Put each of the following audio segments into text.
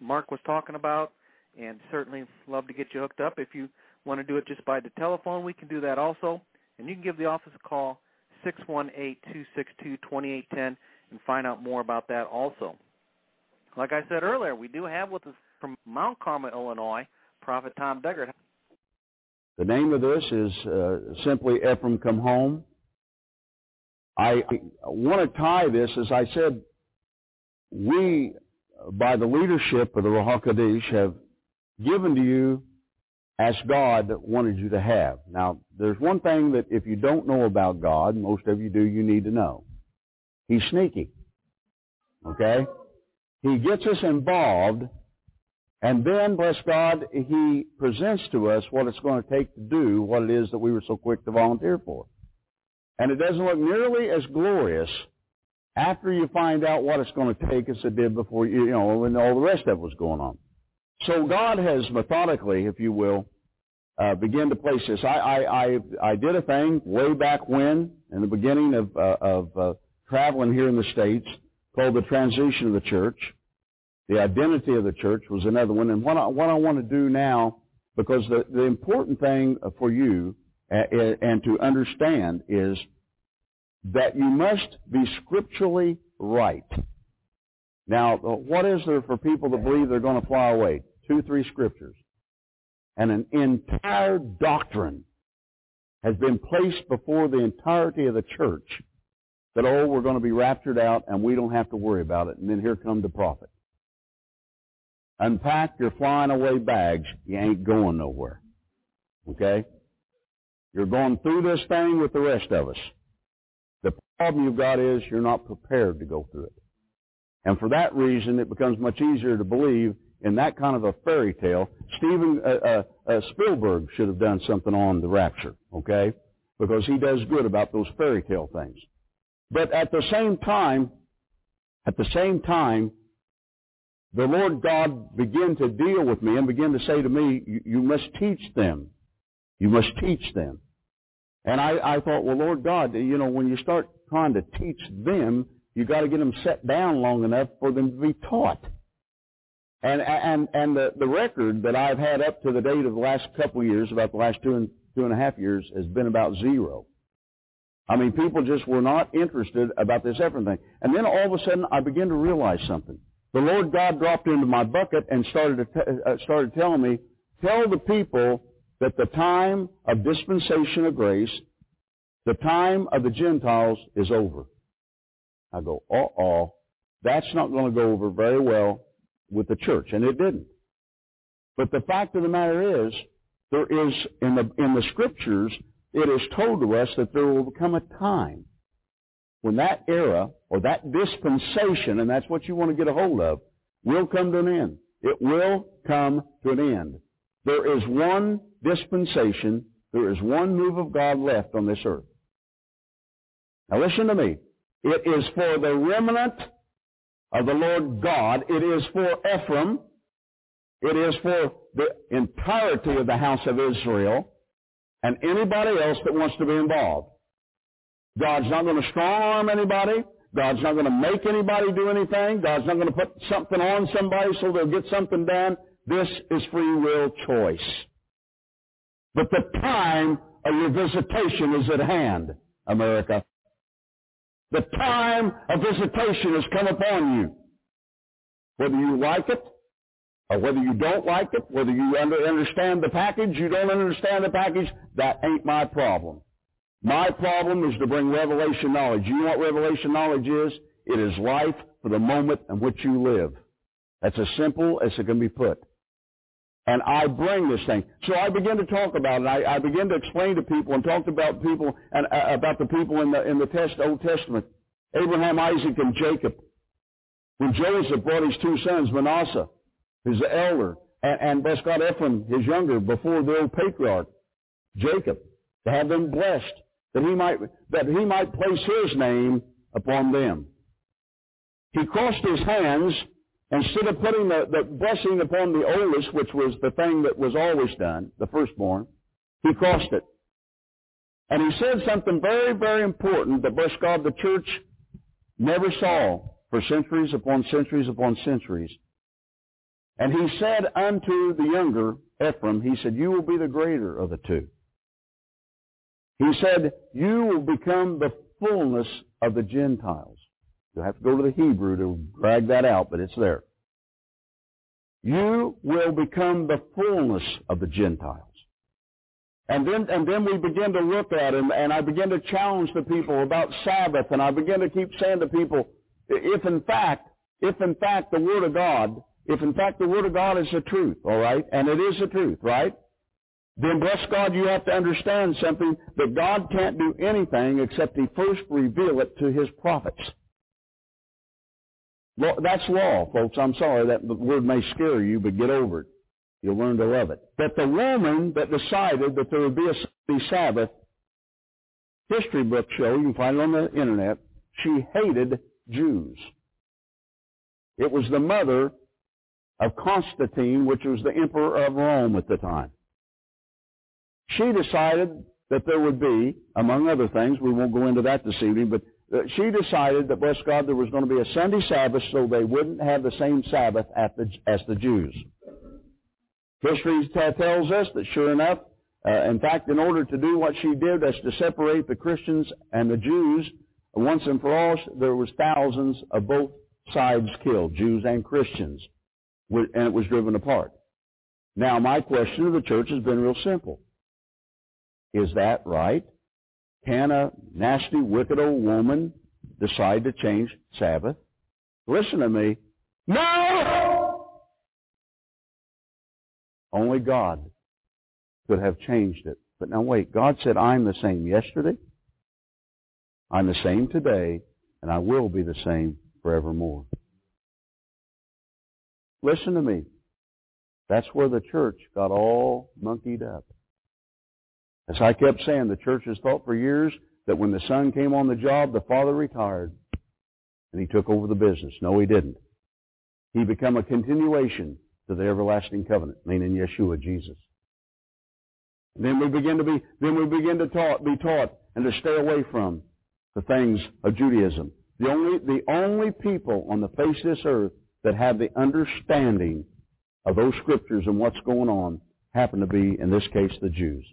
Mark was talking about, and certainly love to get you hooked up. If you want to do it just by the telephone, we can do that also. And you can give the office a call, 618-262-2810, and find out more about that also. Like I said earlier, we do have with us from Mount Carmel, Illinois, Prophet Tom Deckard. The name of this is uh, simply Ephraim Come Home. I want to tie this, as I said, we by the leadership of the Ruach HaKodesh have given to you as God wanted you to have. Now, there's one thing that if you don't know about God, most of you do, you need to know. He's sneaky. Okay? He gets us involved And then, bless God, He presents to us what it's going to take to do what it is that we were so quick to volunteer for. And it doesn't look nearly as glorious after you find out what it's going to take as it did before, you know, when all the rest of it was going on. So God has methodically, if you will, uh, begin to place this. I, I, I, I did a thing way back when, in the beginning of, uh, of uh, traveling here in the States, called the transition of the church. The identity of the church was another one. And what I, what I want to do now, because the, the important thing for you uh, and to understand is that you must be scripturally right. Now, uh, what is there for people that believe they're going to fly away? Two, three scriptures. And an entire doctrine has been placed before the entirety of the church that, oh, we're going to be raptured out and we don't have to worry about it. And then here come the prophet. Unpack your flying away bags. You ain't going nowhere. Okay? You're going through this thing with the rest of us. Problem you've got is you're not prepared to go through it. And for that reason, it becomes much easier to believe in that kind of a fairy tale. Steven uh, uh, uh, Spielberg should have done something on the rapture, okay? Because he does good about those fairy tale things. But at the same time, at the same time, the Lord God began to deal with me and began to say to me, you, you must teach them. You must teach them. And I, I thought, well, Lord God, you know, when you start trying to teach them, you got to get them set down long enough for them to be taught. And and and the the record that I've had up to the date of the last couple of years, about the last two and two and a half years, has been about zero. I mean, people just were not interested about this everything. And then all of a sudden, I began to realize something. The Lord God dropped into my bucket and started to t- uh, started telling me, tell the people that the time of dispensation of grace, the time of the Gentiles is over. I go, uh-oh, that's not going to go over very well with the church, and it didn't. But the fact of the matter is, there is in the in the scriptures, it is told to us that there will come a time when that era or that dispensation, and that's what you want to get a hold of, will come to an end. It will come to an end. There is one dispensation, there is one move of God left on this earth. Now listen to me. It is for the remnant of the Lord God. It is for Ephraim. It is for the entirety of the house of Israel and anybody else that wants to be involved. God's not going to strong arm anybody. God's not going to make anybody do anything. God's not going to put something on somebody so they'll get something done. This is free will choice. But the time of your visitation is at hand, America. The time of visitation has come upon you. Whether you like it, or whether you don't like it, whether you under, understand the package, you don't understand the package, that ain't my problem. My problem is to bring revelation knowledge. You know what revelation knowledge is? It is life for the moment in which you live. That's as simple as it can be put. And I bring this thing. So I begin to talk about it. I, I begin to explain to people and talk about people and uh, about the people in the in the test, Old Testament, Abraham, Isaac, and Jacob. When Joseph brought his two sons, Manasseh, his elder, and, and bless God, Ephraim, his younger, before the old patriarch, Jacob, to have them blessed, that he might that he might place his name upon them. He crossed his hands Instead of putting the, the blessing upon the oldest, which was the thing that was always done, the firstborn, he crossed it. And he said something very, very important that, bless God, the church never saw for centuries upon centuries upon centuries. And he said unto the younger, Ephraim, he said, you will be the greater of the two. He said, you will become the fullness of the Gentiles. You'll have to go to the Hebrew to drag that out, but it's there. You will become the fullness of the Gentiles. And then, and then we begin to look at him, and I begin to challenge the people about Sabbath, and I begin to keep saying to people, if in fact, if in fact the Word of God, if in fact the Word of God is the truth, all right, and it is the truth, right? Then bless God, you have to understand something, that God can't do anything except He first reveal it to His prophets. That's law, folks. I'm sorry that word may scare you, but get over it. You'll learn to love it. That the woman that decided that there would be a Sabbath, history book show, you can find it on the internet, she hated Jews. It was the mother of Constantine, which was the emperor of Rome at the time. She decided that there would be, among other things, we won't go into that this evening, but she decided that, bless God, there was going to be a Sunday Sabbath so they wouldn't have the same Sabbath the, as the Jews. History tells us that sure enough, uh, in fact, in order to do what she did, that's to separate the Christians and the Jews, once and for all, there was thousands of both sides killed, Jews and Christians, and it was driven apart. Now, my question to the church has been real simple. Is that right? Can a nasty, wicked old woman decide to change Sabbath? Listen to me. No! Only God could have changed it. But now wait, God said, I'm the same yesterday, I'm the same today, and I will be the same forevermore. Listen to me. That's where the church got all monkeyed up. As I kept saying, the church has thought for years that when the son came on the job, the father retired and he took over the business. No, he didn't. He became a continuation to the everlasting covenant, meaning Yeshua, Jesus. then we begin to be, then we begin to taught, be taught and to stay away from the things of Judaism. The only, the only people on the face of this earth that have the understanding of those scriptures and what's going on happen to be, in this case, the Jews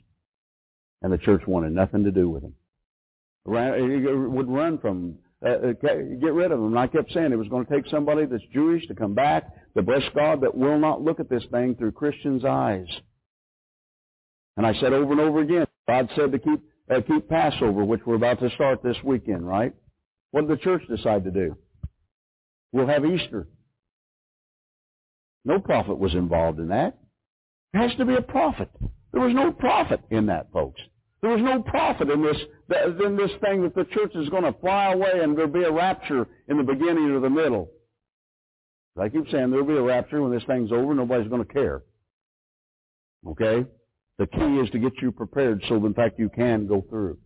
and the church wanted nothing to do with them. Ran, would run from uh, uh get rid of them. And I kept saying it was going to take somebody that's Jewish to come back, to bless God, that will not look at this thing through Christians' eyes. And I said over and over again, God said to keep uh, keep Passover, which we're about to start this weekend, right? What did the church decide to do? We'll have Easter. No prophet was involved in that. There has to be a prophet. There was no profit in that, folks. There was no profit in this, in this thing that the church is going to fly away and there'll be a rapture in the beginning or the middle. I keep saying there'll be a rapture when this thing's over. Nobody's going to care. Okay? The key is to get you prepared so that in fact you can go through.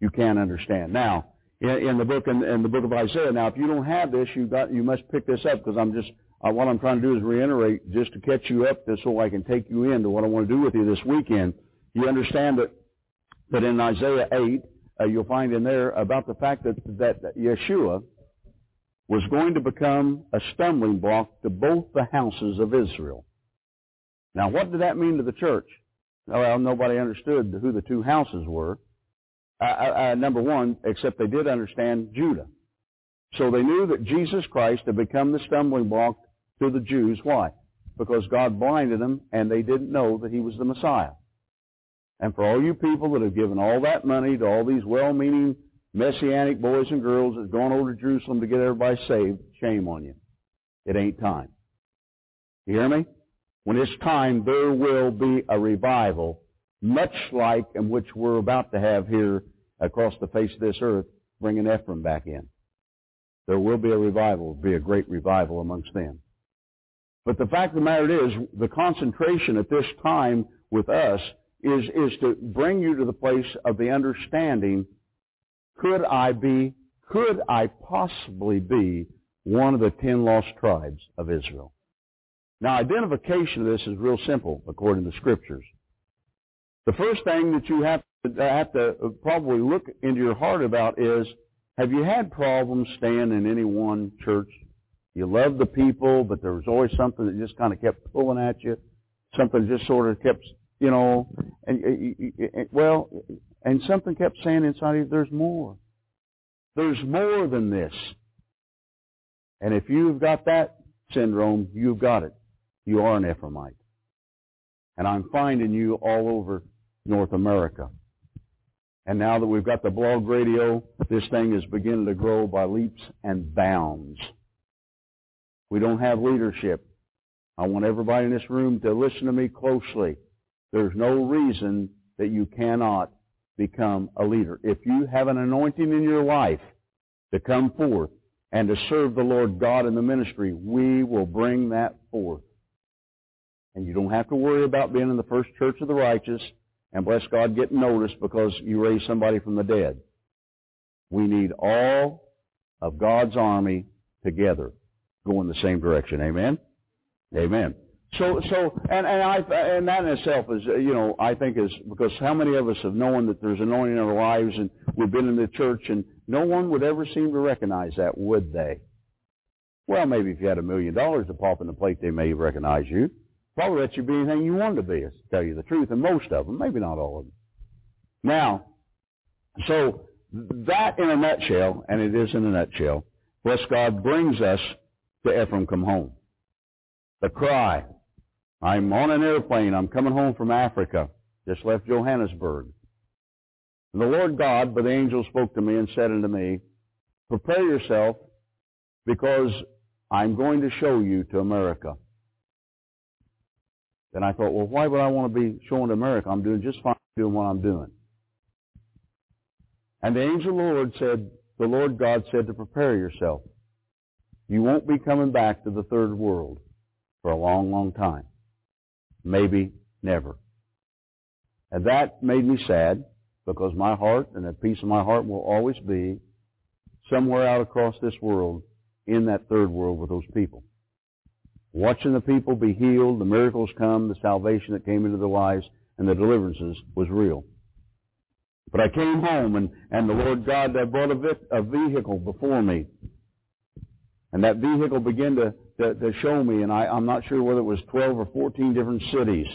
You can understand. Now, in, the book in, the book of Isaiah, now if you don't have this, you got you must pick this up because I'm just uh, what I'm trying to do is reiterate just to catch you up so I can take you into what I want to do with you this weekend. You understand that but in Isaiah 8, uh, you'll find in there about the fact that, that Yeshua was going to become a stumbling block to both the houses of Israel. Now, what did that mean to the church? Well, nobody understood who the two houses were. Uh, uh, uh number one, except they did understand Judah. So they knew that Jesus Christ had become the stumbling block to the Jews. Why? Because God blinded them and they didn't know that he was the Messiah. And for all you people that have given all that money to all these well-meaning messianic boys and girls that's gone over to Jerusalem to get everybody saved, shame on you. It ain't time. You hear me? When it's time, there will be a revival, much like in which we're about to have here across the face of this earth, bringing Ephraim back in. There will be a revival, be a great revival amongst them. But the fact of the matter is, the concentration at this time with us is, is to bring you to the place of the understanding, could I be, could I possibly be one of the ten lost tribes of Israel? Now, identification of this is real simple according to the scriptures. The first thing that you have to, uh, have to uh, probably look into your heart about is, have you had problems staying in any one church? You loved the people, but there was always something that just kind of kept pulling at you. Something just sort of kept you know, and, and well, and something kept saying inside you, there's more. There's more than this. And if you've got that syndrome, you've got it. You are an Ephraimite. And I'm finding you all over North America. And now that we've got the blog radio, this thing is beginning to grow by leaps and bounds. We don't have leadership. I want everybody in this room to listen to me closely. There's no reason that you cannot become a leader. If you have an anointing in your life to come forth and to serve the Lord God in the ministry, we will bring that forth. And you don't have to worry about being in the first church of the righteous and bless God getting noticed because you raised somebody from the dead. We need all of God's army together go in the same direction. Amen? Amen. So, so, and, and I, and that in itself is, you know, I think is, because how many of us have known that there's anointing in our lives and we've been in the church and no one would ever seem to recognize that, would they? Well, maybe if you had a million dollars to pop in the plate, they may recognize you. Probably let you be anything you wanted to be, to tell you the truth, and most of them, maybe not all of them. Now, so that in a nutshell, and it is in a nutshell, bless God brings us to Ephraim come home. The cry. I'm on an airplane. I'm coming home from Africa. Just left Johannesburg. And the Lord God, by the angel, spoke to me and said unto me, Prepare yourself, because I'm going to show you to America. Then I thought, well, why would I want to be shown to America? I'm doing just fine doing what I'm doing. And the angel of the Lord said, the Lord God said to prepare yourself. You won't be coming back to the third world for a long, long time. Maybe never. And that made me sad because my heart and the peace of my heart will always be somewhere out across this world in that third world with those people. Watching the people be healed, the miracles come, the salvation that came into their lives, and the deliverances was real. But I came home and, and the Lord God brought a, a vehicle before me and that vehicle began to, to, to show me, and I, I'm not sure whether it was 12 or 14 different cities,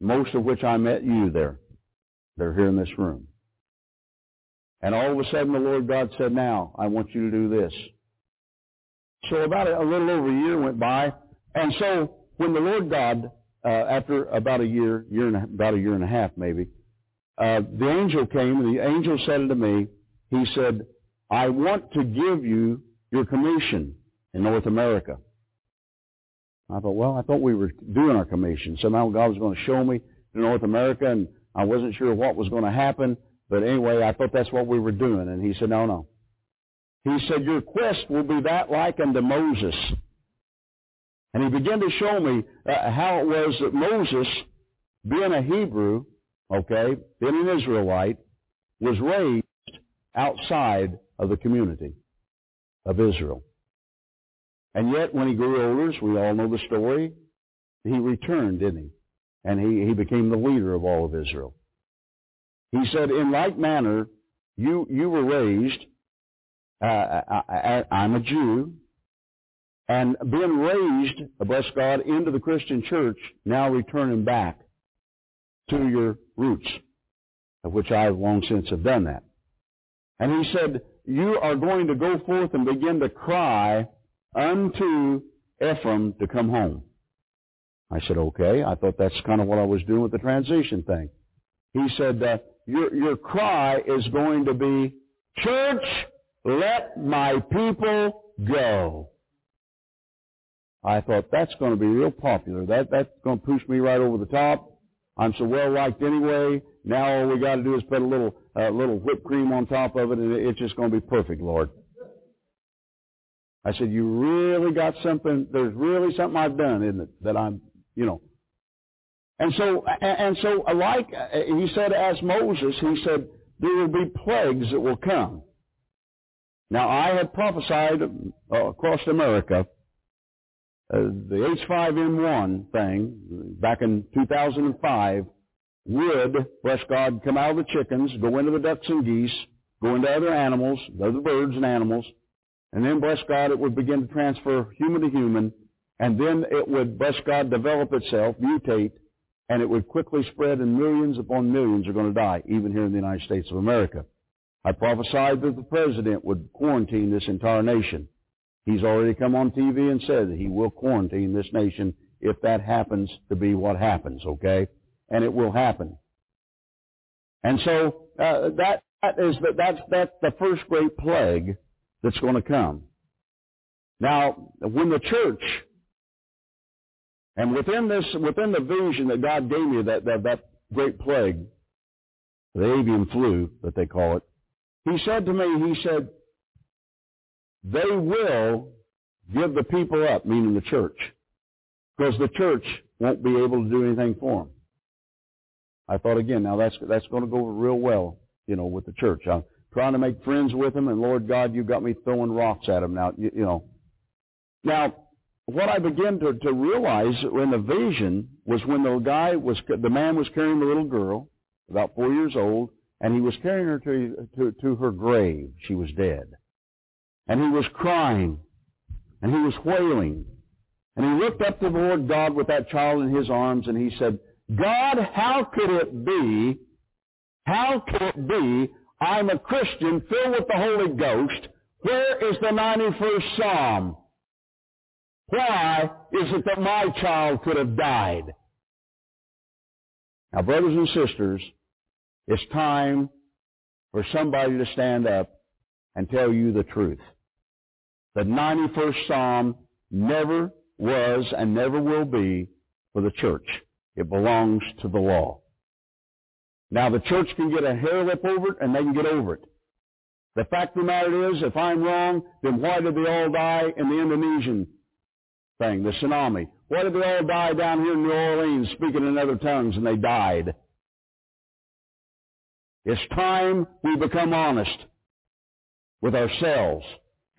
most of which I met you there. They're here in this room. And all of a sudden the Lord God said, now, I want you to do this. So about a, little over a year went by, and so when the Lord God, uh, after about a year, year and a, about a year and a half maybe, uh, the angel came, and the angel said unto me, he said, I want to give you your commission in North America. I thought, well, I thought we were doing our commission. Somehow God was going to show me to North America, and I wasn't sure what was going to happen. But anyway, I thought that's what we were doing. And he said, no, no. He said, your quest will be that like unto Moses. And he began to show me uh, how it was that Moses, being a Hebrew, okay, being an Israelite, was raised outside of the community of Israel. And yet, when he grew older, we all know the story, he returned, didn't he? And he, he became the leader of all of Israel. He said, in like manner, you, you were raised, uh, uh, uh, uh I, am a Jew, and being raised, bless God, into the Christian church, now returning back to your roots, of which I have long since have done that. And he said, you are going to go forth and begin to cry unto Ephraim to come home. I said, okay. I thought that's kind of what I was doing with the transition thing. He said, that your, your cry is going to be, church, let my people go. I thought that's going to be real popular. That, that's going to push me right over the top. I'm so well liked anyway. Now all we got to do is put a little a little whipped cream on top of it, and it's just going to be perfect, Lord. I said, you really got something, there's really something I've done, isn't it, that I'm, you know. And so, and so, like he said, as Moses, he said, there will be plagues that will come. Now, I had prophesied uh, across America uh, the H5N1 thing back in 2005 would, bless God, come out of the chickens, go into the ducks and geese, go into other animals, other birds and animals, and then, bless God, it would begin to transfer human to human, and then it would, bless God, develop itself, mutate, and it would quickly spread and millions upon millions are going to die, even here in the United States of America. I prophesied that the president would quarantine this entire nation. He's already come on TV and said that he will quarantine this nation if that happens to be what happens, okay? And it will happen. And so uh, that, that is the, that's that's the first great plague that's going to come. Now, when the church and within this within the vision that God gave me that that, that great plague, the avian flu that they call it, He said to me, He said, they will give the people up, meaning the church, because the church won't be able to do anything for them. I thought again, now that's that's going to go real well, you know, with the church. I'm trying to make friends with them, and Lord God, you got me throwing rocks at them now, you, you know. Now, what I began to, to realize in the vision was when the guy was, the man was carrying the little girl, about four years old, and he was carrying her to, to, to her grave. She was dead. And he was crying, and he was wailing. And he looked up to the Lord God with that child in his arms, and he said, God, how could it be, how could it be I'm a Christian filled with the Holy Ghost. Where is the 91st Psalm? Why is it that my child could have died? Now, brothers and sisters, it's time for somebody to stand up and tell you the truth. The 91st Psalm never was and never will be for the church. It belongs to the law. Now the church can get a hair lip over it and they can get over it. The fact of the matter is, if I'm wrong, then why did they all die in the Indonesian thing, the tsunami. Why did they all die down here in New Orleans speaking in other tongues and they died? It's time we become honest with ourselves.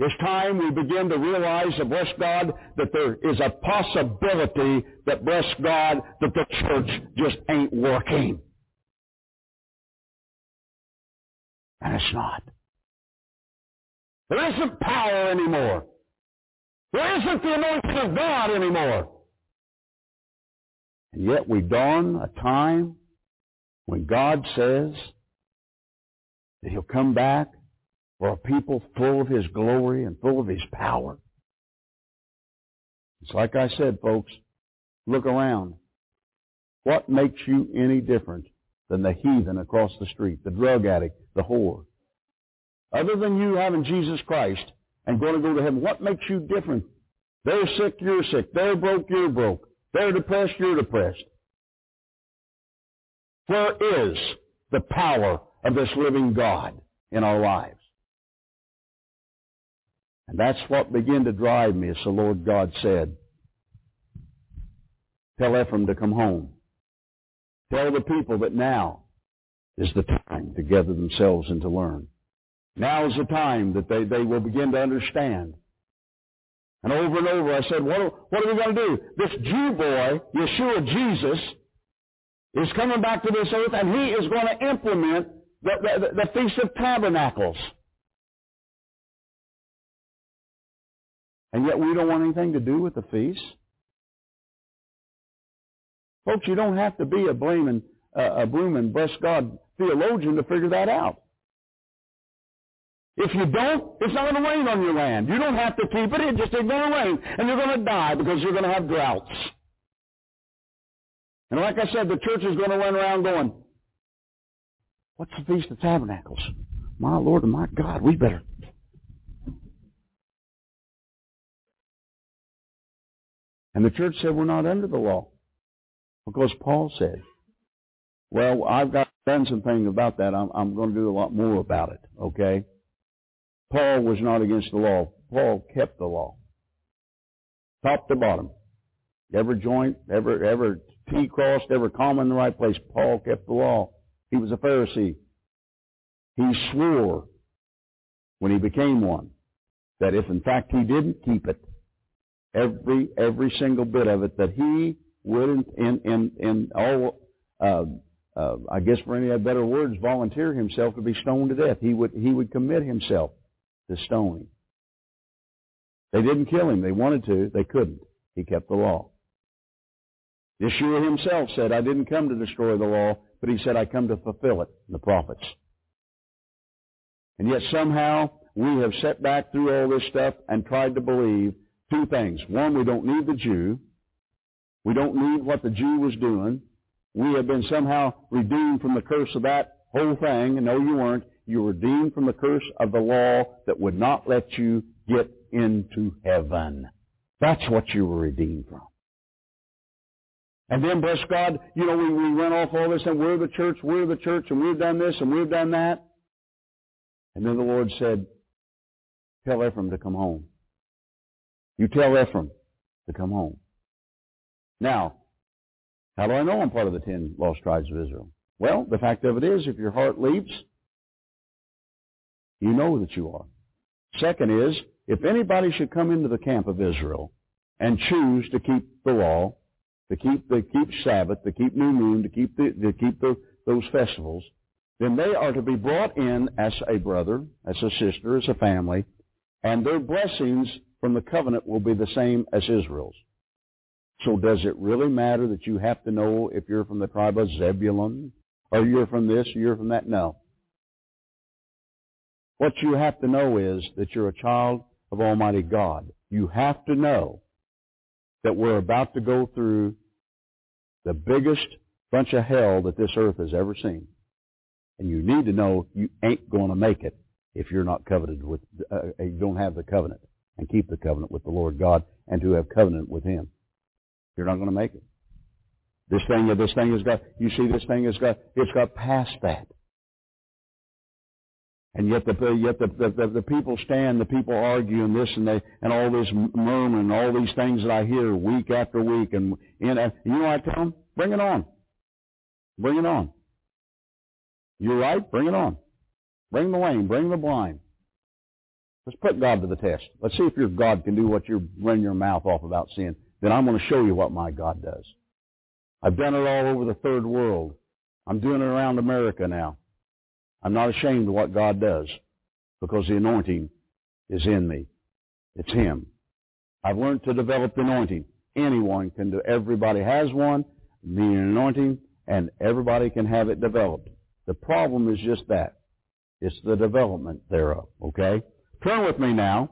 It's time we begin to realize, that, bless God, that there is a possibility that, bless God, that the church just ain't working. And it's not. There isn't power anymore. There isn't the anointing of God anymore. And yet we dawn a time when God says that He'll come back for a people full of His glory and full of His power. It's like I said, folks, look around. What makes you any different than the heathen across the street, the drug addict, the whore? Other than you having Jesus Christ, and going to go to heaven. What makes you different? They're sick, you're sick. They're broke, you're broke. They're depressed, you're depressed. Where is the power of this living God in our lives? And that's what began to drive me, as the Lord God said. Tell Ephraim to come home. Tell the people that now is the time to gather themselves and to learn. Now is the time that they, they will begin to understand. And over and over I said, what, are, what are we going to do? This Jew boy, Yeshua Jesus, is coming back to this earth and he is going to implement the, the, the Feast of Tabernacles. And yet we don't want anything to do with the feast. Folks, you don't have to be a blaming, uh, a blooming, bless God, theologian to figure that out. If you don't, it's not going to rain on your land. You don't have to keep it. It just ain't going to rain. And you're going to die because you're going to have droughts. And like I said, the church is going to run around going, what's the Feast of Tabernacles? My Lord and my God, we better. And the church said we're not under the law. Because Paul said, well, I've got done some things about that. I'm, I'm going to do a lot more about it. Okay? Paul was not against the law. Paul kept the law. Top to bottom. Every joint, every, every T crossed, every comma in the right place. Paul kept the law. He was a Pharisee. He swore when he became one that if in fact he didn't keep it, every, every single bit of it, that he would in, in, in, all, uh, uh, I guess for any better words, volunteer himself to be stoned to death. He would, he would commit himself to stoning. They didn't kill him. They wanted to. They couldn't. He kept the law. Yeshua himself said, I didn't come to destroy the law, but he said, I come to fulfill it, the prophets. And yet somehow we have set back through all this stuff and tried to believe two things. One, we don't need the Jew. We don't need what the Jew was doing. We have been somehow redeemed from the curse of that whole thing. No, you weren't you were redeemed from the curse of the law that would not let you get into heaven. That's what you were redeemed from. And then, bless God, you know, we, we run off all this and we're the church, we're the church, and we've done this and we've done that. And then the Lord said, tell Ephraim to come home. You tell Ephraim to come home. Now, how do I know I'm part of the ten lost tribes of Israel? Well, the fact of it is, if your heart leaps, you know that you are. Second is, if anybody should come into the camp of Israel and choose to keep the law, to keep the keep Sabbath, to keep New Moon, to keep the to keep the, those festivals, then they are to be brought in as a brother, as a sister, as a family, and their blessings from the covenant will be the same as Israel's. So does it really matter that you have to know if you're from the tribe of Zebulun, or you're from this, or you're from that? No. What you have to know is that you're a child of Almighty God. You have to know that we're about to go through the biggest bunch of hell that this earth has ever seen. And you need to know you ain't going to make it if you're not covenanted with, uh, you don't have the covenant and keep the covenant with the Lord God and to have covenant with Him. You're not going to make it. This thing, this thing has got, you see this thing has got, it's got past that. And yet the yet the, the, the people stand, the people argue, and this and they and all this murmuring, all these things that I hear week after week, and and, and you know I tell them? Bring it on, bring it on. You're right, bring it on. Bring the lame, bring the blind. Let's put God to the test. Let's see if your God can do what you're running your mouth off about sin. Then I'm going to show you what my God does. I've done it all over the third world. I'm doing it around America now. I'm not ashamed of what God does because the anointing is in me. It's Him. I've learned to develop the anointing. Anyone can do. Everybody has one, meaning anointing, and everybody can have it developed. The problem is just that. It's the development thereof. Okay? Turn with me now,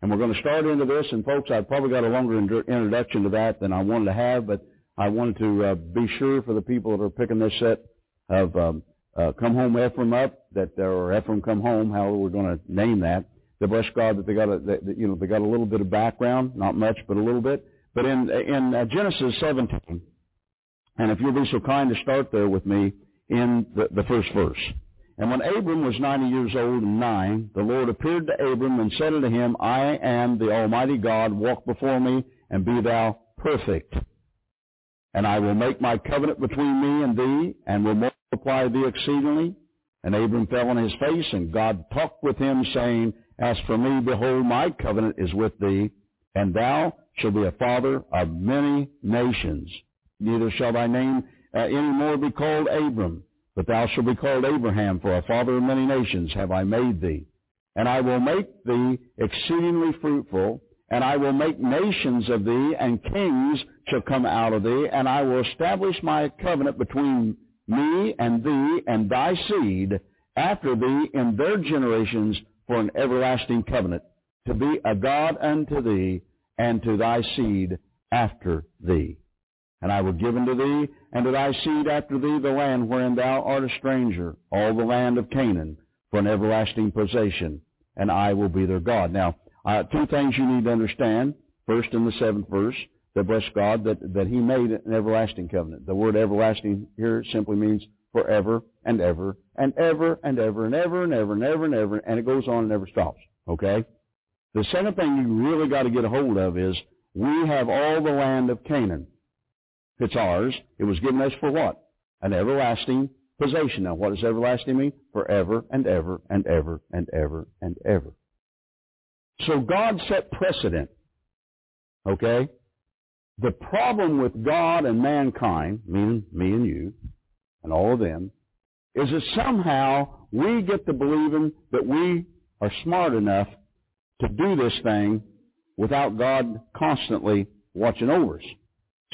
and we're going to start into this. And folks, I've probably got a longer introduction to that than I wanted to have, but I wanted to uh, be sure for the people that are picking this set of um, uh, Come Home Ephraim up, that there or Ephraim Come Home, however we're going to name that. The bless God that they got a that, you know they got a little bit of background, not much, but a little bit. But in in uh, Genesis 17, and if you'll be so kind to start there with me in the, the first verse. And when Abram was ninety years old and nine, the Lord appeared to Abram and said unto him, I am the Almighty God, walk before me, and be thou perfect. And I will make my covenant between me and thee, and will multiply thee exceedingly. And Abram fell on his face, and God talked with him, saying, As for me, behold, my covenant is with thee, and thou shalt be a father of many nations. Neither shall thy name uh, any more be called Abram, but thou shalt be called Abraham, for a father of many nations have I made thee. And I will make thee exceedingly fruitful, and I will make nations of thee, and kings shall come out of thee, and I will establish my covenant between me and thee and thy seed after thee in their generations for an everlasting covenant, to be a God unto thee and to thy seed after thee. And I will give unto thee and to thy seed after thee the land wherein thou art a stranger, all the land of Canaan, for an everlasting possession, and I will be their God. Now, uh, two things you need to understand. First, in the seventh verse, that bless God that, that He made an everlasting covenant. The word everlasting here simply means forever and ever and ever and ever and ever and ever and ever and ever, and it goes on and never stops. Okay? The second thing you really got to get a hold of is we have all the land of Canaan. It's ours. It was given us for what? An everlasting possession. Now, what does everlasting mean? Forever and ever and ever and ever and ever. So God set precedent. Okay? The problem with God and mankind, meaning me and you, and all of them, is that somehow we get to believing that we are smart enough to do this thing without God constantly watching over us.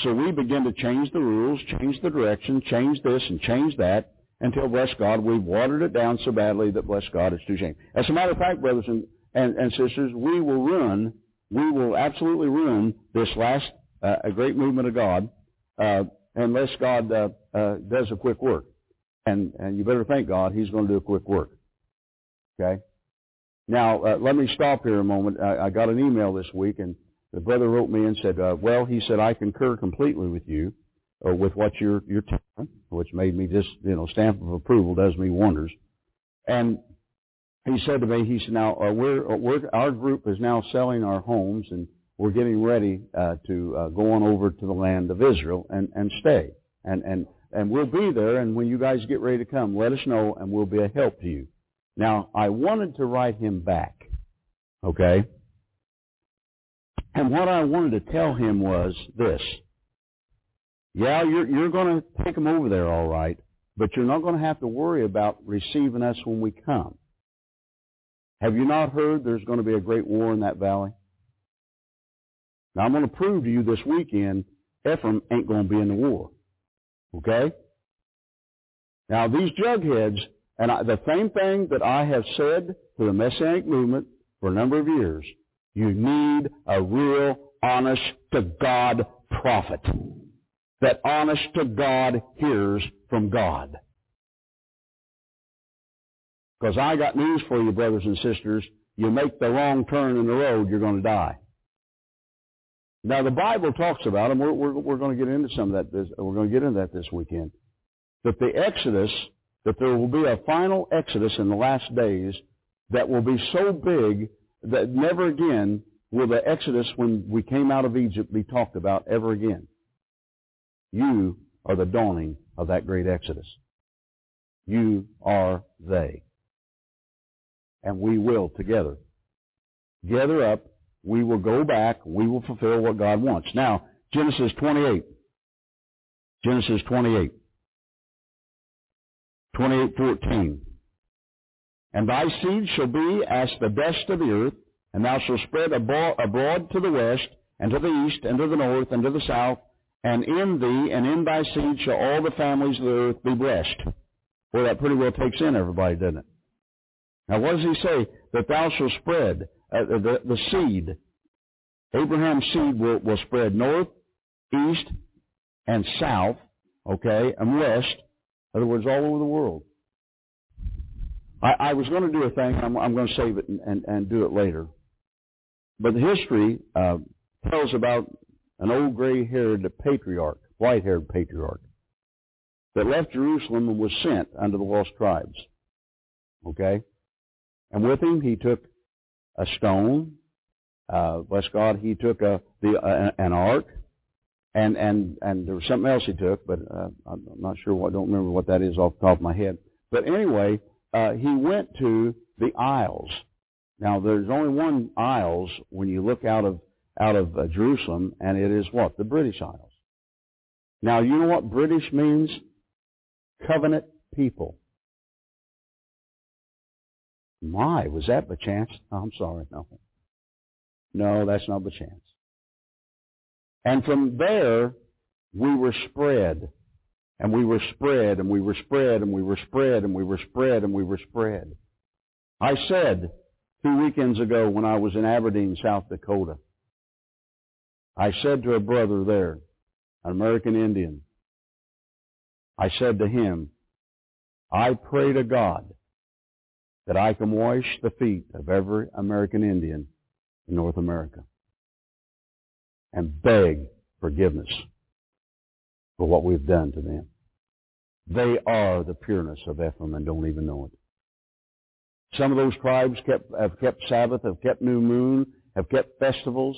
So we begin to change the rules, change the direction, change this and change that, until, bless God, we've watered it down so badly that, bless God, it's too shame. As a matter of fact, brothers and and, and sisters, we will ruin, we will absolutely ruin this last uh, a great movement of God uh, unless God uh, uh, does a quick work. And, and you better thank God He's going to do a quick work. Okay? Now, uh, let me stop here a moment. I, I got an email this week, and the brother wrote me and said, uh, well, he said, I concur completely with you, or with what you're, you're telling, which made me just, you know, stamp of approval does me wonders. And he said to me, he said, now uh, we're, uh, we're, our group is now selling our homes and we're getting ready uh, to uh, go on over to the land of Israel and, and stay. And, and, and we'll be there and when you guys get ready to come, let us know and we'll be a help to you. Now, I wanted to write him back. Okay? And what I wanted to tell him was this. Yeah, you're, you're going to take them over there all right, but you're not going to have to worry about receiving us when we come. Have you not heard there's going to be a great war in that valley? Now I'm going to prove to you this weekend Ephraim ain't going to be in the war. Okay? Now these jugheads, and I, the same thing that I have said to the Messianic movement for a number of years, you need a real honest to God prophet that honest to God hears from God. Because I got news for you, brothers and sisters. You make the wrong turn in the road, you're going to die. Now the Bible talks about, and we're, we're, we're going to get into some of that. This, we're going to get into that this weekend. That the Exodus, that there will be a final Exodus in the last days that will be so big that never again will the Exodus when we came out of Egypt be talked about ever again. You are the dawning of that great Exodus. You are they and we will together. Gather up, we will go back, we will fulfill what God wants. Now, Genesis 28. Genesis 28. 28:14. And thy seed shall be as the dust of the earth, and thou shalt spread abroad to the west, and to the east, and to the north, and to the south, and in thee and in thy seed shall all the families of the earth be blessed. Well, that pretty well takes in everybody, doesn't it? Now, what does he say? That thou shalt spread uh, the, the seed. Abraham's seed will, will spread north, east, and south, okay, and west. In other words, all over the world. I, I was going to do a thing. I'm, I'm going to save it and, and, and, do it later. But the history uh, tells about an old gray-haired patriarch, white-haired patriarch, that left Jerusalem and was sent unto the lost tribes. Okay? And with him, he took a stone. Uh, bless God, he took a, the, uh, an ark, and and and there was something else he took, but uh, I'm not sure what. I don't remember what that is off the top of my head. But anyway, uh, he went to the Isles. Now, there's only one Isles when you look out of out of uh, Jerusalem, and it is what the British Isles. Now, you know what British means? Covenant people. My, was that by chance? I'm sorry, no. No, that's not by chance. And from there, we were spread. And we were spread, and we were spread, and we were spread, and we were spread, and we were spread. I said two weekends ago when I was in Aberdeen, South Dakota, I said to a brother there, an American Indian, I said to him, I pray to God that I can wash the feet of every American Indian in North America and beg forgiveness for what we've done to them. They are the pureness of Ephraim and don't even know it. Some of those tribes kept, have kept Sabbath, have kept New Moon, have kept festivals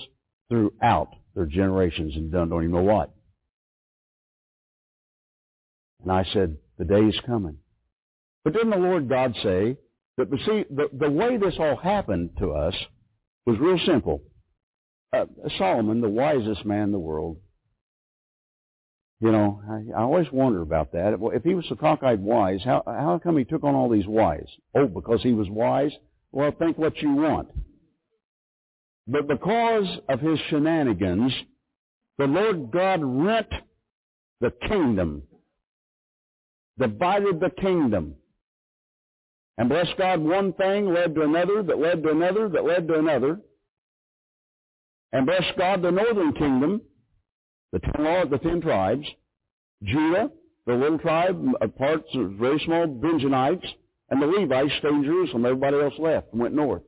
throughout their generations and done don't even know what. And I said, the day is coming. But didn't the Lord God say, that, see, the, the way this all happened to us was real simple. Uh, Solomon, the wisest man in the world, you know, I, I always wonder about that. If he was so cockeyed wise, how, how come he took on all these wise? Oh, because he was wise? Well, think what you want. But because of his shenanigans, the Lord God rent the kingdom, divided the kingdom. And bless God, one thing led to another, that led to another, that led to another. And bless God, the northern kingdom, the ten, the ten tribes, Judah, the little tribe, uh, parts of very small Benjamites, and the Levites stayed in Jerusalem. Everybody else left and went north.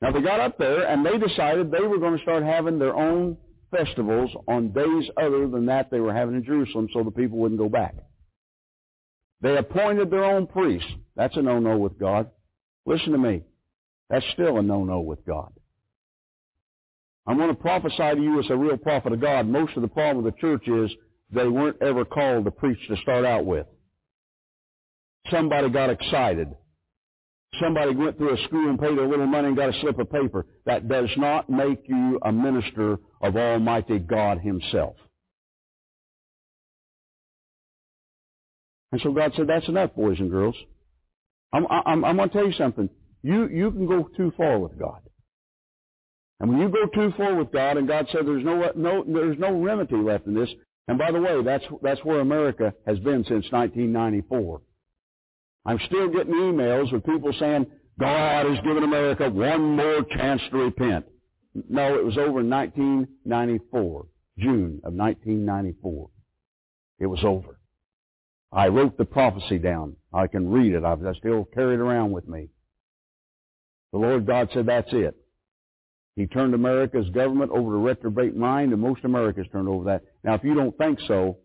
Now they got up there and they decided they were going to start having their own festivals on days other than that they were having in Jerusalem so the people wouldn't go back. They appointed their own priests. That's a no-no with God. Listen to me. That's still a no-no with God. I'm going to prophesy to you as a real prophet of God. Most of the problem with the church is they weren't ever called to preach to start out with. Somebody got excited. Somebody went through a school and paid a little money and got a slip of paper. That does not make you a minister of Almighty God Himself. And so God said, that's enough, boys and girls. I'm, I'm, I'm going to tell you something. You, you can go too far with God. And when you go too far with God, and God said there's no, no, there's no remedy left in this, and by the way, that's, that's where America has been since 1994. I'm still getting emails with people saying, God has given America one more chance to repent. No, it was over in 1994, June of 1994. It was over. I wrote the prophecy down. I can read it. I still carry it around with me. The Lord God said, that's it. He turned America's government over to reprobate mind, and most Americans turned over that. Now, if you don't think so,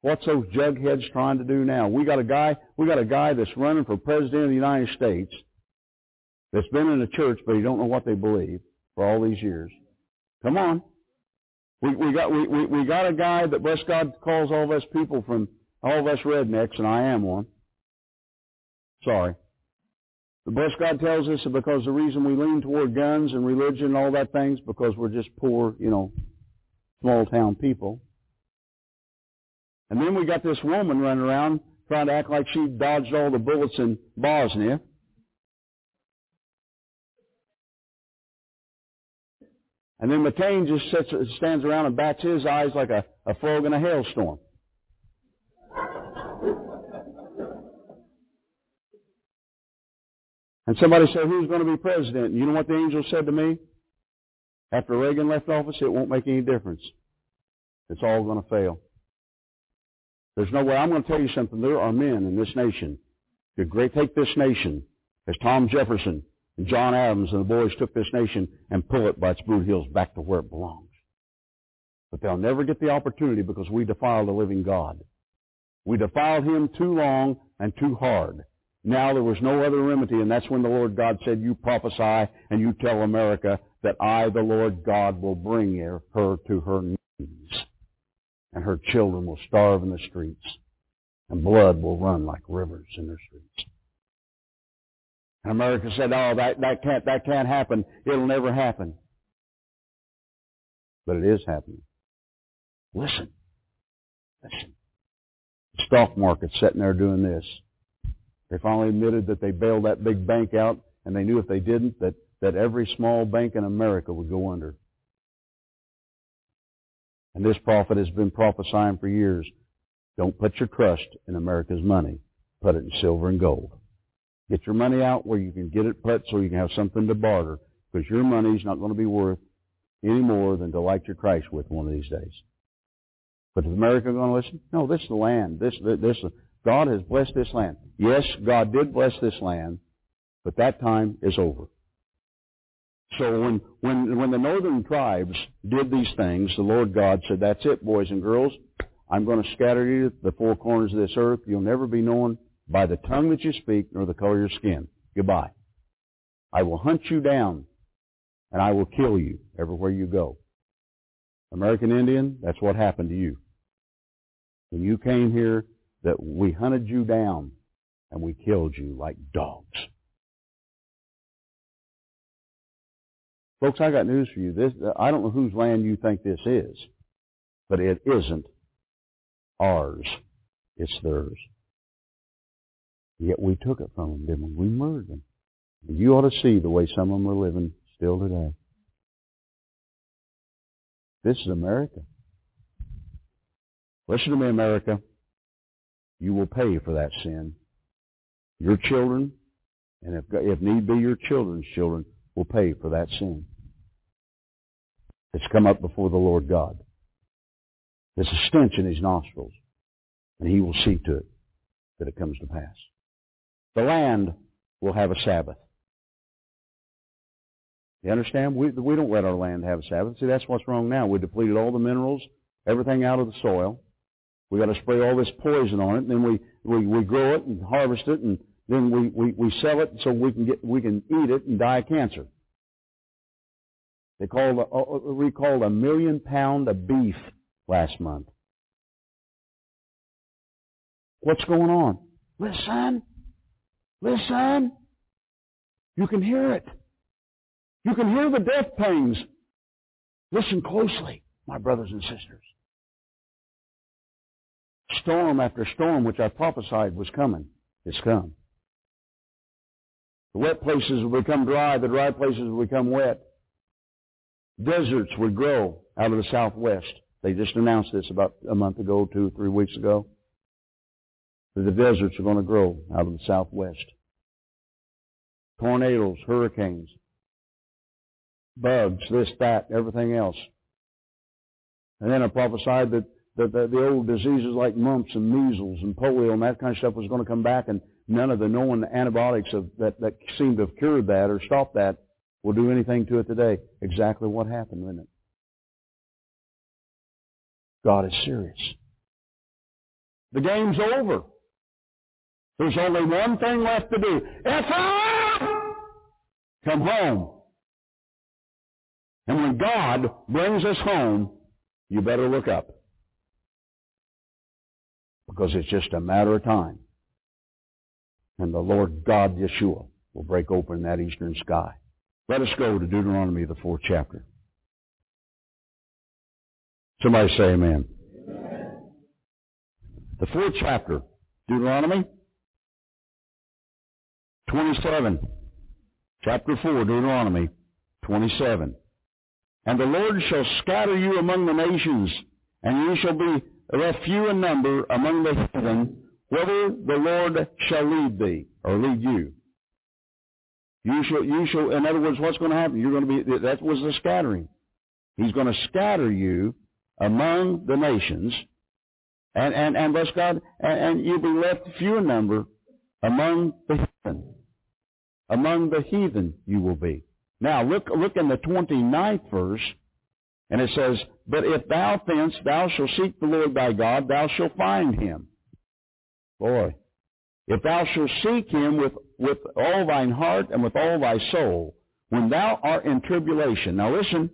what's those jugheads trying to do now? We got a guy, we got a guy that's running for president of the United States that's been in the church, but he don't know what they believe for all these years. Come on. We, we got, we, we, we got a guy that, bless God, calls all of us people from all of us rednecks, and I am one. Sorry. The blessed God tells us that because the reason we lean toward guns and religion and all that things because we're just poor, you know, small town people. And then we got this woman running around trying to act like she dodged all the bullets in Bosnia. And then McCain just sits, stands around and bats his eyes like a, a frog in a hailstorm. And somebody said, who's going to be president? You know what the angel said to me? After Reagan left office, it won't make any difference. It's all going to fail. There's no way. I'm going to tell you something. There are men in this nation who great take this nation as Tom Jefferson and John Adams and the boys took this nation and pull it by its boot heels back to where it belongs. But they'll never get the opportunity because we defiled the living God. We defiled him too long and too hard. Now there was no other remedy, and that's when the Lord God said, You prophesy and you tell America that I, the Lord God, will bring her, to her knees. And her children will starve in the streets, and blood will run like rivers in their streets. And America said, Oh, that, that can't that can't happen. It'll never happen. But it is happening. Listen. Listen. The stock market's sitting there doing this. They finally admitted that they bailed that big bank out, and they knew if they didn't, that, that every small bank in America would go under. And this prophet has been prophesying for years. Don't put your trust in America's money. Put it in silver and gold. Get your money out where you can get it put so you can have something to barter, because your money's not going to be worth any more than to light your Christ with one of these days. But is America going to listen? No, this is the land. This, this, God has blessed this land. Yes, God did bless this land, but that time is over. So when, when, when the northern tribes did these things, the Lord God said, that's it, boys and girls. I'm going to scatter you to the four corners of this earth. You'll never be known by the tongue that you speak nor the color of your skin. Goodbye. I will hunt you down and I will kill you everywhere you go. American Indian, that's what happened to you. When you came here, that we hunted you down and we killed you like dogs. Folks, I got news for you. This, I don't know whose land you think this is, but it isn't ours. It's theirs. Yet we took it from them, didn't we? We murdered them. You ought to see the way some of them are living still today. This is America. Listen to me, America you will pay for that sin. Your children, and if, if need be your children's children, will pay for that sin. It's come up before the Lord God. There's a stench in his nostrils, and he will see to it that it comes to pass. The land will have a Sabbath. You understand? We, we don't let our land have a Sabbath. See, that's what's wrong now. We depleted all the minerals, everything out of the soil. We got to spray all this poison on it, and then we, we, we grow it and harvest it and, then we, we, we sell it so we can get we can eat it and die of cancer. They called a, uh, a million pound of beef last month. What's going on? Listen, listen. You can hear it. You can hear the death pangs. Listen closely, my brothers and sisters. Storm after storm, which I prophesied was coming, is come. The wet places will become dry, the dry places will become wet. Deserts would grow out of the southwest. They just announced this about a month ago, two, three weeks ago. That the deserts are going to grow out of the southwest. Tornadoes, hurricanes, bugs, this, that, everything else. And then I prophesied that, that, that the old diseases like mumps and measles and polio and that kind of stuff was going to come back and none of the known antibiotics of, that, that seem to have cured that or stopped that will do anything to it today. Exactly what happened, isn't it? God is serious. The game's over. There's only one thing left to do. Ephraim! Come home. And when God brings us home, you better look up. Because it's just a matter of time. And the Lord God Yeshua will break open that eastern sky. Let us go to Deuteronomy, the fourth chapter. Somebody say amen. amen. The fourth chapter, Deuteronomy 27. Chapter 4, Deuteronomy 27. And the Lord shall scatter you among the nations, and you shall be left few in number among the heathen, whither the Lord shall lead thee, or lead you. You shall, you shall, in other words, what's going to happen? You're going to be, that was the scattering. He's going to scatter you among the nations, and, and, and bless God, and, and you'll be left few in number among the heathen. Among the heathen you will be. Now look, look in the 29th verse, and it says, But if thou thence thou shalt seek the Lord thy God, thou shalt find him. Boy, if thou shalt seek him with, with all thine heart and with all thy soul, when thou art in tribulation. Now listen,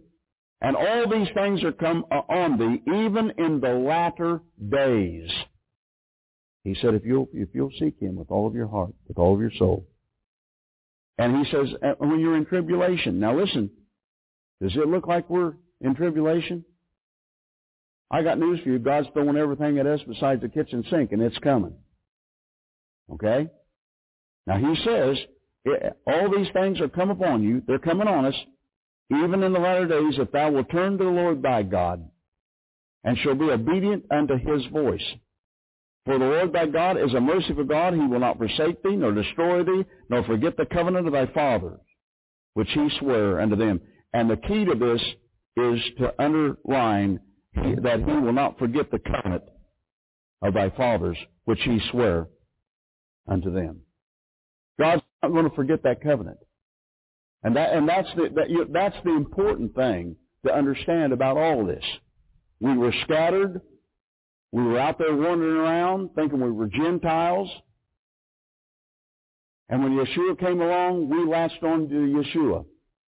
and all these things are come on thee, even in the latter days. He said, if you'll, if you'll seek him with all of your heart, with all of your soul, and he says, when you're in tribulation. Now listen, does it look like we're in tribulation? I got news for you. God's throwing everything at us besides the kitchen sink, and it's coming. Okay? Now he says, all these things are come upon you. They're coming on us, even in the latter days, if thou wilt turn to the Lord thy God, and shall be obedient unto his voice. For the Lord thy God is a merciful God. He will not forsake thee, nor destroy thee, nor forget the covenant of thy fathers, which he sware unto them. And the key to this is to underline that he will not forget the covenant of thy fathers, which he sware unto them. God's not going to forget that covenant. And that, and that's the, that, that's the important thing to understand about all this. We were scattered we were out there wandering around thinking we were Gentiles. And when Yeshua came along, we latched on to Yeshua.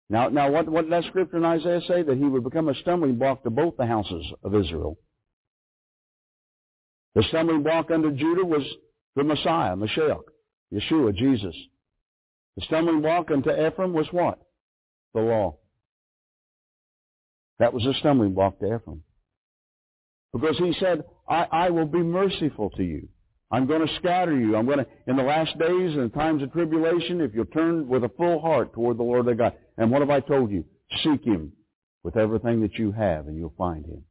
Now, now what, what did that scripture in Isaiah say? That he would become a stumbling block to both the houses of Israel. The stumbling block under Judah was the Messiah, Mashiach, Yeshua, Jesus. The stumbling block unto Ephraim was what? The law. That was a stumbling block to Ephraim. Because he said, I, I will be merciful to you. I'm going to scatter you. I'm going to, in the last days and times of tribulation, if you'll turn with a full heart toward the Lord thy God. And what have I told you? Seek him with everything that you have and you'll find him.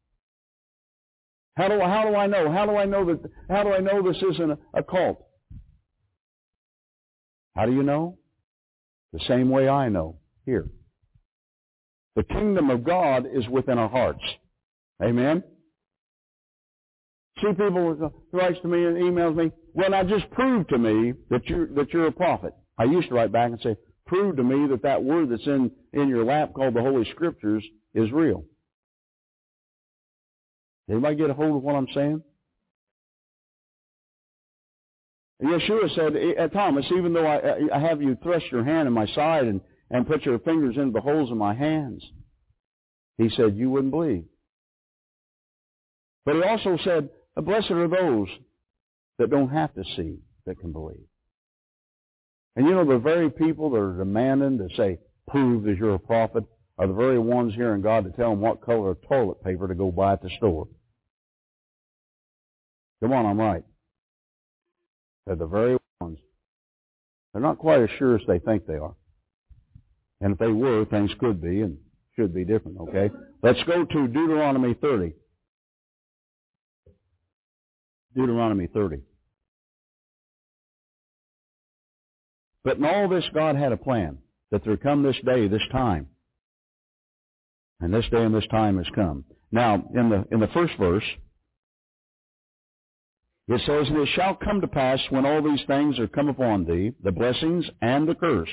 How do, how do I know? How do I know that, how do I know this isn't a, a cult? How do you know? The same way I know. Here. The kingdom of God is within our hearts. Amen? See people writes to me and emails me, well now just prove to me that you're, that you're a prophet. I used to write back and say, prove to me that that word that's in, in your lap called the Holy Scriptures is real. Anybody get a hold of what I'm saying? Yeshua said, uh, Thomas, even though I, I have you thrust your hand in my side and, and put your fingers into the holes of my hands, he said, you wouldn't believe. But he also said, blessed are those that don't have to see that can believe. And you know, the very people that are demanding to say, prove that you're a prophet, are the very ones hearing God to tell them what color of toilet paper to go buy at the store. Come on, I'm right. They're the very ones. They're not quite as sure as they think they are. And if they were, things could be and should be different, okay? Let's go to Deuteronomy 30. Deuteronomy 30. But in all this, God had a plan that there come this day, this time. And this day and this time has come. Now, in the, in the first verse, it says, And it shall come to pass when all these things are come upon thee, the blessings and the curse.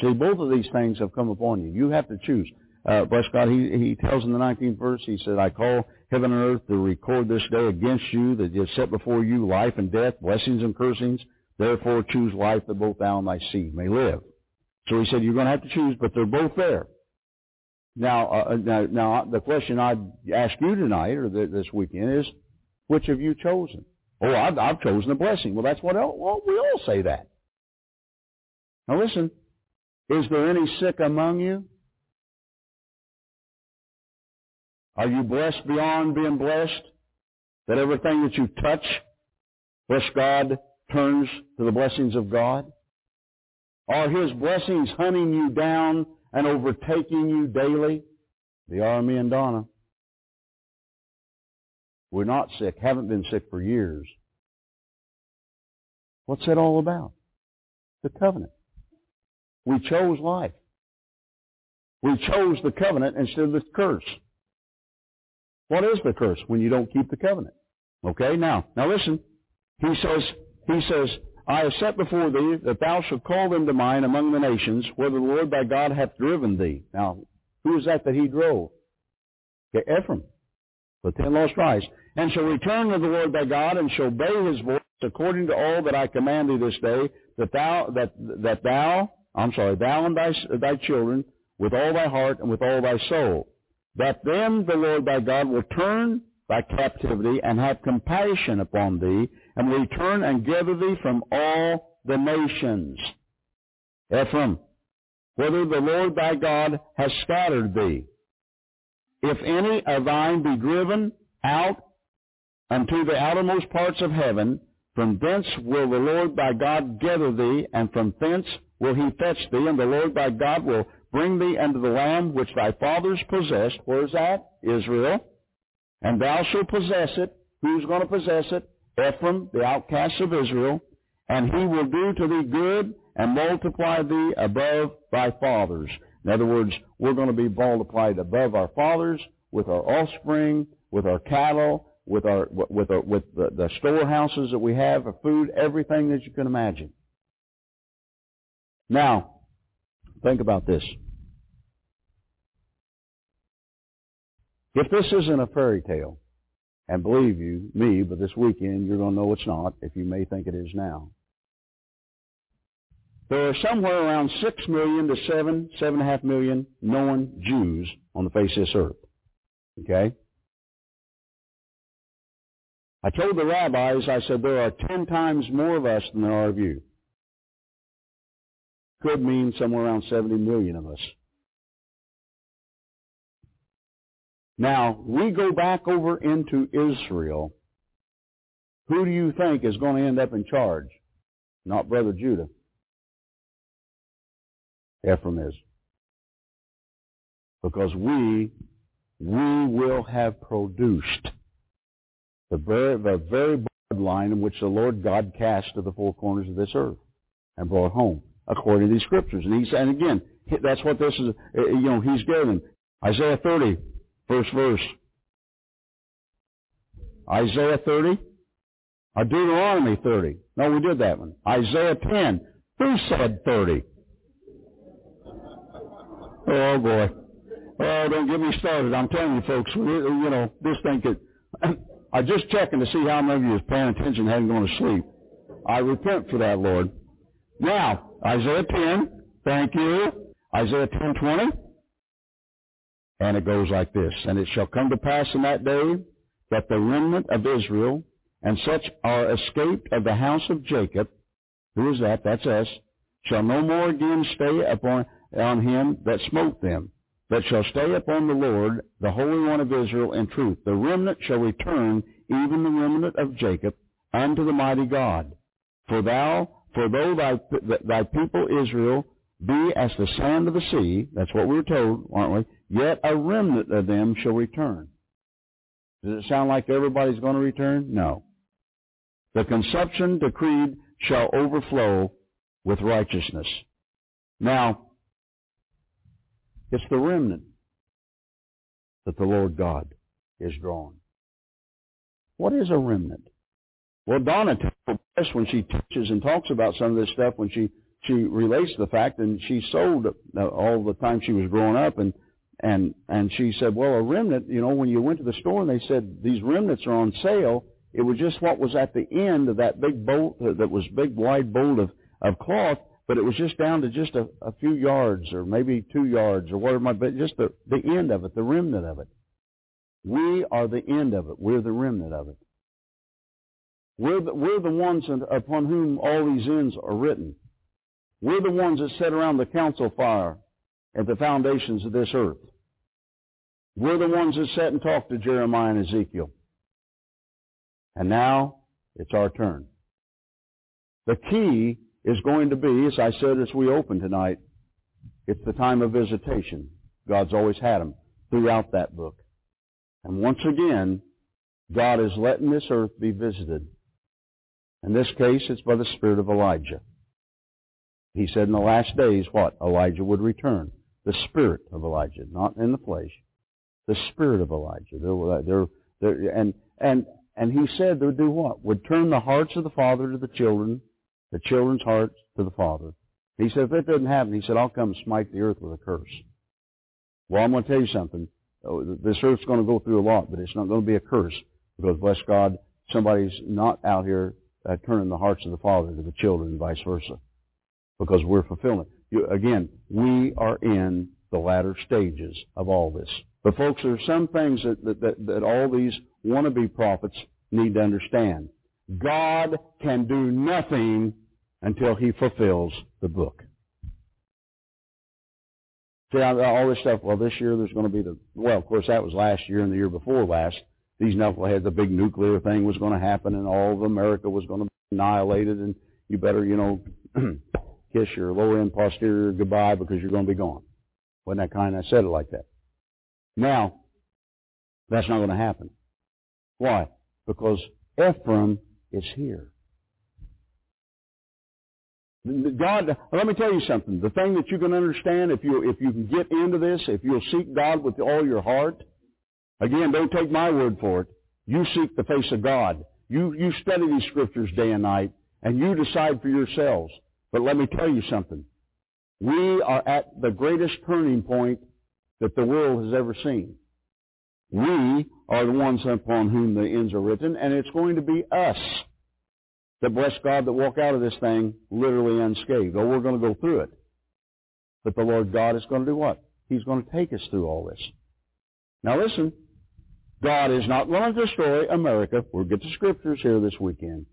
See, both of these things have come upon you. You have to choose. Uh, bless God, he, he tells in the 19th verse, he said, I call heaven and earth to record this day against you that is set before you life and death, blessings and cursings. Therefore choose life that both thou and thy seed may live. So he said, you're going to have to choose, but they're both there. Now, uh, uh now, now, the question I'd ask you tonight or this weekend is, which have you chosen? Oh, I've, I've chosen a blessing. Well, that's what all, well, we all say that. Now listen, is there any sick among you? Are you blessed beyond being blessed? That everything that you touch, bless God, turns to the blessings of God? Are His blessings hunting you down and overtaking you daily? The army and Donna. We're not sick, haven't been sick for years. What's that all about? The covenant. We chose life. We chose the covenant instead of the curse. What is the curse? When you don't keep the covenant. Okay, now, now listen. He says, he says, I have set before thee that thou shalt call them to mind among the nations, where the Lord thy God hath driven thee. Now, who is that that he drove? Okay, Ephraim, the ten lost tribes. And shall return to the Lord thy God, and shall obey his voice according to all that I command thee this day, that thou, that, that thou, I'm sorry, thou and thy, thy children, with all thy heart and with all thy soul, that then the Lord thy God will turn thy captivity and have compassion upon thee, and will return and gather thee from all the nations. Ephraim, whether the Lord thy God has scattered thee. If any of thine be driven out unto the outermost parts of heaven, from thence will the Lord thy God gather thee, and from thence will he fetch thee, and the Lord thy God will bring thee unto the land which thy fathers possessed. Where is that? Israel. And thou shalt possess it. Who's going to possess it? Ephraim, the outcasts of Israel. And he will do to thee good and multiply thee above thy fathers. In other words, we're going to be multiplied above our fathers with our offspring, with our cattle, with our with our, with the, the storehouses that we have of food, everything that you can imagine. Now, think about this. If this isn't a fairy tale, and believe you, me, but this weekend you're going to know it's not, if you may think it is now. There are somewhere around six million to seven, seven and a half million known Jews on the face of this earth. Okay? I told the rabbis, I said, there are ten times more of us than there are of you. Could mean somewhere around 70 million of us. Now, we go back over into Israel. Who do you think is going to end up in charge? Not Brother Judah. Ephraim is. Because we, we will have produced the very, the very bloodline in which the Lord God cast to the four corners of this earth and brought home, according to these scriptures. And he's, and again, that's what this is, uh, you know, he's given. Isaiah 30, first verse. Isaiah 30, or Deuteronomy 30. No, we did that one. Isaiah 10. Who said 30? Oh boy. Oh, don't get me started. I'm telling you folks, you know, this thing could, I'm just checking to see how many of you is paying attention and hadn't gone to sleep. I repent for that, Lord. Now, Isaiah 10, thank you. Isaiah 10, 20. And it goes like this. And it shall come to pass in that day that the remnant of Israel and such are escaped of the house of Jacob, who is that? That's us, shall no more again stay upon on him that smote them, but shall stay upon the Lord, the Holy One of Israel, in truth. The remnant shall return, even the remnant of Jacob, unto the mighty God. For thou, for though thy, thy people Israel be as the sand of the sea, that's what we're told, aren't we? Yet a remnant of them shall return. Does it sound like everybody's going to return? No. The consumption decreed shall overflow with righteousness. Now, it's the remnant that the Lord God is drawing. What is a remnant? Well, Donna us when she teaches and talks about some of this stuff, when she she relates the fact, and she sold uh, all the time she was growing up, and and and she said, well, a remnant, you know, when you went to the store and they said these remnants are on sale, it was just what was at the end of that big bolt uh, that was big wide bolt of of cloth, but it was just down to just a, a few yards or maybe two yards or whatever, but just the the end of it, the remnant of it. We are the end of it. We're the remnant of it. We're the, we're the ones upon whom all these ends are written. We're the ones that sit around the council fire at the foundations of this earth. We're the ones that sat and talked to Jeremiah and Ezekiel. And now it's our turn. The key is going to be, as I said as we open tonight, it's the time of visitation. God's always had them throughout that book. And once again, God is letting this earth be visited. In this case, it's by the spirit of Elijah. He said in the last days what? Elijah would return. The spirit of Elijah, not in the flesh. The spirit of Elijah. And, and, and he said they would do what? Would turn the hearts of the father to the children, the children's hearts to the father. He said, if that doesn't happen, he said, I'll come and smite the earth with a curse. Well, I'm going to tell you something. Oh, this earth's going to go through a lot, but it's not going to be a curse because, bless God, somebody's not out here uh, turning the hearts of the father to the children and vice versa because we're fulfilling. You, again, we are in the latter stages of all this. But folks, there are some things that, that, that, that all these wannabe prophets need to understand. God can do nothing until he fulfills the book. See, all this stuff, well, this year there's going to be the, well, of course, that was last year and the year before last. These knuckleheads, the big nuclear thing was going to happen and all of America was going to be annihilated and you better, you know, kiss your lower end posterior goodbye because you're going to be gone. Wasn't that kind? I said it like that. Now, that's not going to happen. Why? Because Ephraim is here. God, let me tell you something. The thing that you can understand, if you if you can get into this, if you'll seek God with all your heart, again, don't take my word for it. You seek the face of God. You you study these scriptures day and night, and you decide for yourselves. But let me tell you something. We are at the greatest turning point that the world has ever seen. We are the ones upon whom the ends are written, and it's going to be us that bless God that walk out of this thing literally unscathed. Oh, we're going to go through it. But the Lord God is going to do what? He's going to take us through all this. Now listen, God is not going to destroy America. We'll get the scriptures here this weekend.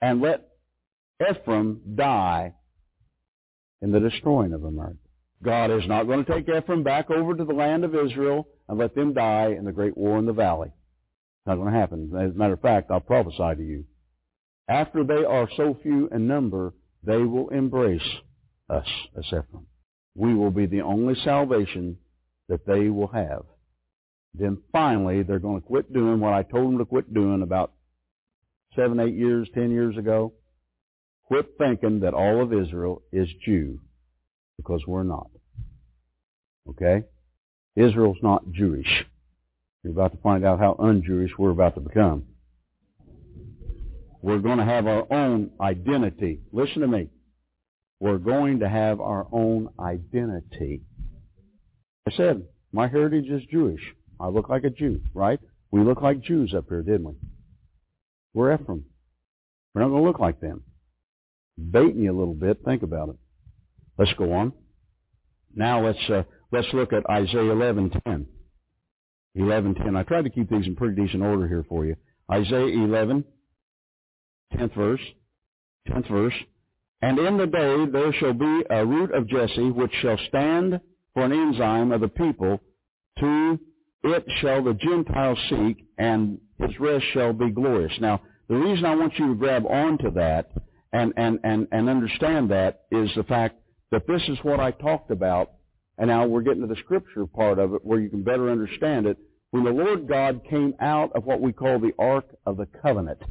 And let Ephraim die in the destroying of America. God is not going to take Ephraim back over to the land of Israel and let them die in the great war in the valley. It's not going to happen. As a matter of fact, I'll prophesy to you. After they are so few in number, they will embrace us as Ephraim. We will be the only salvation that they will have. Then finally, they're going to quit doing what I told them to quit doing about seven, eight years, ten years ago. Quit thinking that all of Israel is Jew, because we're not. Okay? Israel's not Jewish. You're about to find out how un-Jewish we're about to become. We're going to have our own identity. Listen to me. We're going to have our own identity. I said, my heritage is Jewish. I look like a Jew, right? We look like Jews up here, didn't we? We're Ephraim. We're not going to look like them. Baiting you a little bit. Think about it. Let's go on. Now let's uh, let's look at Isaiah 11:10. 11:10. I tried to keep these in pretty decent order here for you. Isaiah 11, 10th verse. 10th verse. And in the day there shall be a root of Jesse, which shall stand for an ensign of the people. To it shall the Gentiles seek, and his rest shall be glorious. Now, the reason I want you to grab onto that and, and, and, and understand that is the fact that this is what I talked about, and now we're getting to the scripture part of it where you can better understand it. When the Lord God came out of what we call the Ark of the Covenant,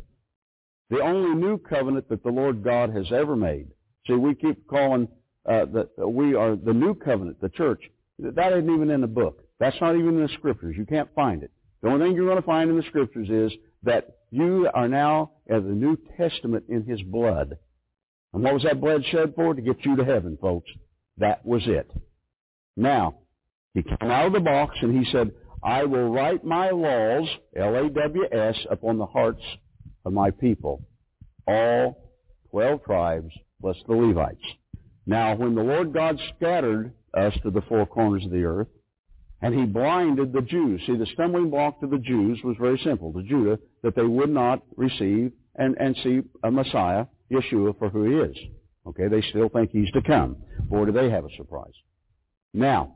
the only new covenant that the Lord God has ever made. See, we keep calling uh, that we are the new covenant, the church. That isn't even in the book. That's not even in the scriptures. You can't find it. The only thing you're going to find in the scriptures is that you are now as the New Testament in His blood. And what was that blood shed for? To get you to heaven, folks. That was it. Now, he came out of the box and he said, I will write my laws, L-A-W-S, upon the hearts of my people. All 12 tribes plus the Levites. Now, when the Lord God scattered us to the four corners of the earth, and he blinded the Jews. See, the stumbling block to the Jews was very simple, to Judah, that they would not receive and, and see a Messiah, Yeshua, for who he is. Okay, they still think he's to come. Boy, do they have a surprise. Now,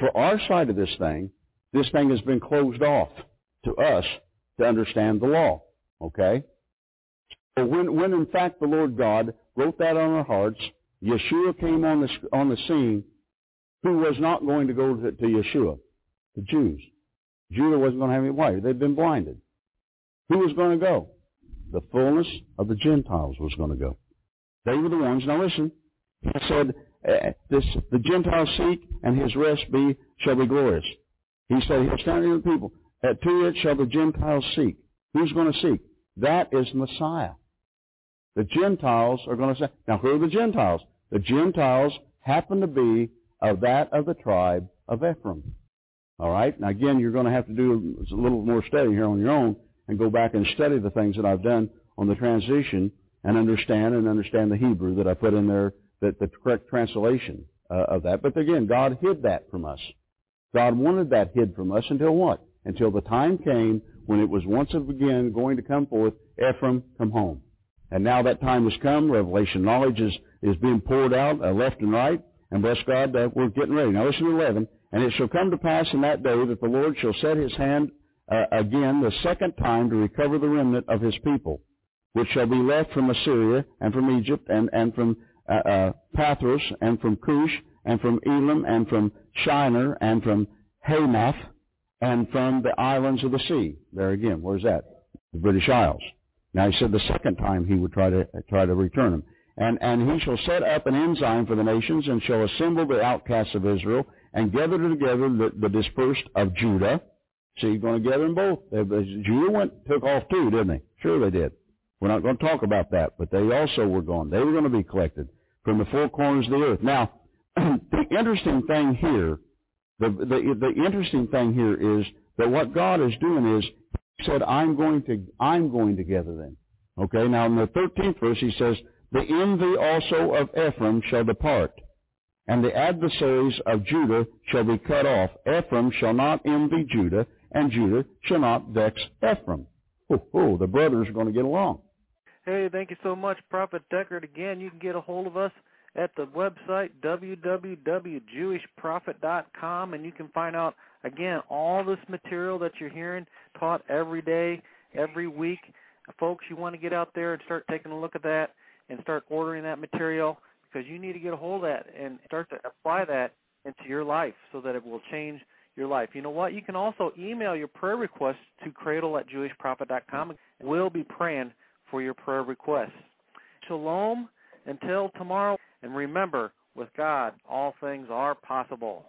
for our side of this thing, this thing has been closed off to us to understand the law. Okay? So when, when in fact the Lord God wrote that on our hearts, Yeshua came on the, on the scene, who was not going to go to, to Yeshua? The Jews. Judah wasn't going to have any way. They'd been blinded. Who was going to go? The fullness of the Gentiles was going to go. They were the ones. Now listen. He said, uh, this, the Gentiles seek, and his rest be shall be glorious. He said, he'll stand the people. At to it shall the Gentiles seek. Who's going to seek? That is Messiah. The Gentiles are going to say, now who are the Gentiles? The Gentiles happen to be of that of the tribe of Ephraim. All right? Now again, you're going to have to do a little more study here on your own and go back and study the things that I've done on the transition and understand and understand the Hebrew that I put in there, that the correct translation uh, of that. But again, God hid that from us. God wanted that hid from us until what? Until the time came when it was once again going to come forth, Ephraim, come home. And now that time has come. Revelation knowledge is, is being poured out uh, left and right. And bless God, uh, we're getting ready. Now listen to 11. And it shall come to pass in that day that the Lord shall set his hand uh, again the second time to recover the remnant of his people, which shall be left from Assyria and from Egypt and, and from uh, uh, Pathros and from Cush and from Elam and from Shinar and from Hamath and from the islands of the sea. There again, where's that? The British Isles. Now he said the second time he would try to try to return them. And, and he shall set up an ensign for the nations and shall assemble the outcasts of Israel and gather together the, the dispersed of Judah. See, he's going to gather them both. Judah went, took off too, didn't they? Sure they did. We're not going to talk about that, but they also were gone. They were going to be collected from the four corners of the earth. Now, the interesting thing here, the, the, the interesting thing here is that what God is doing is, He said, I'm going to, I'm going to gather them. Okay, now in the 13th verse He says, the envy also of Ephraim shall depart, and the adversaries of Judah shall be cut off. Ephraim shall not envy Judah, and Judah shall not vex Ephraim. Oh, oh the brothers are going to get along. Hey, thank you so much, Prophet Deckard. Again, you can get a hold of us at the website www.jewishprophet.com, and you can find out, again, all this material that you're hearing taught every day, every week. Folks, you want to get out there and start taking a look at that and start ordering that material because you need to get a hold of that and start to apply that into your life so that it will change your life. You know what? You can also email your prayer requests to cradle at jewishprophet.com. We'll be praying for your prayer requests. Shalom until tomorrow. And remember, with God, all things are possible.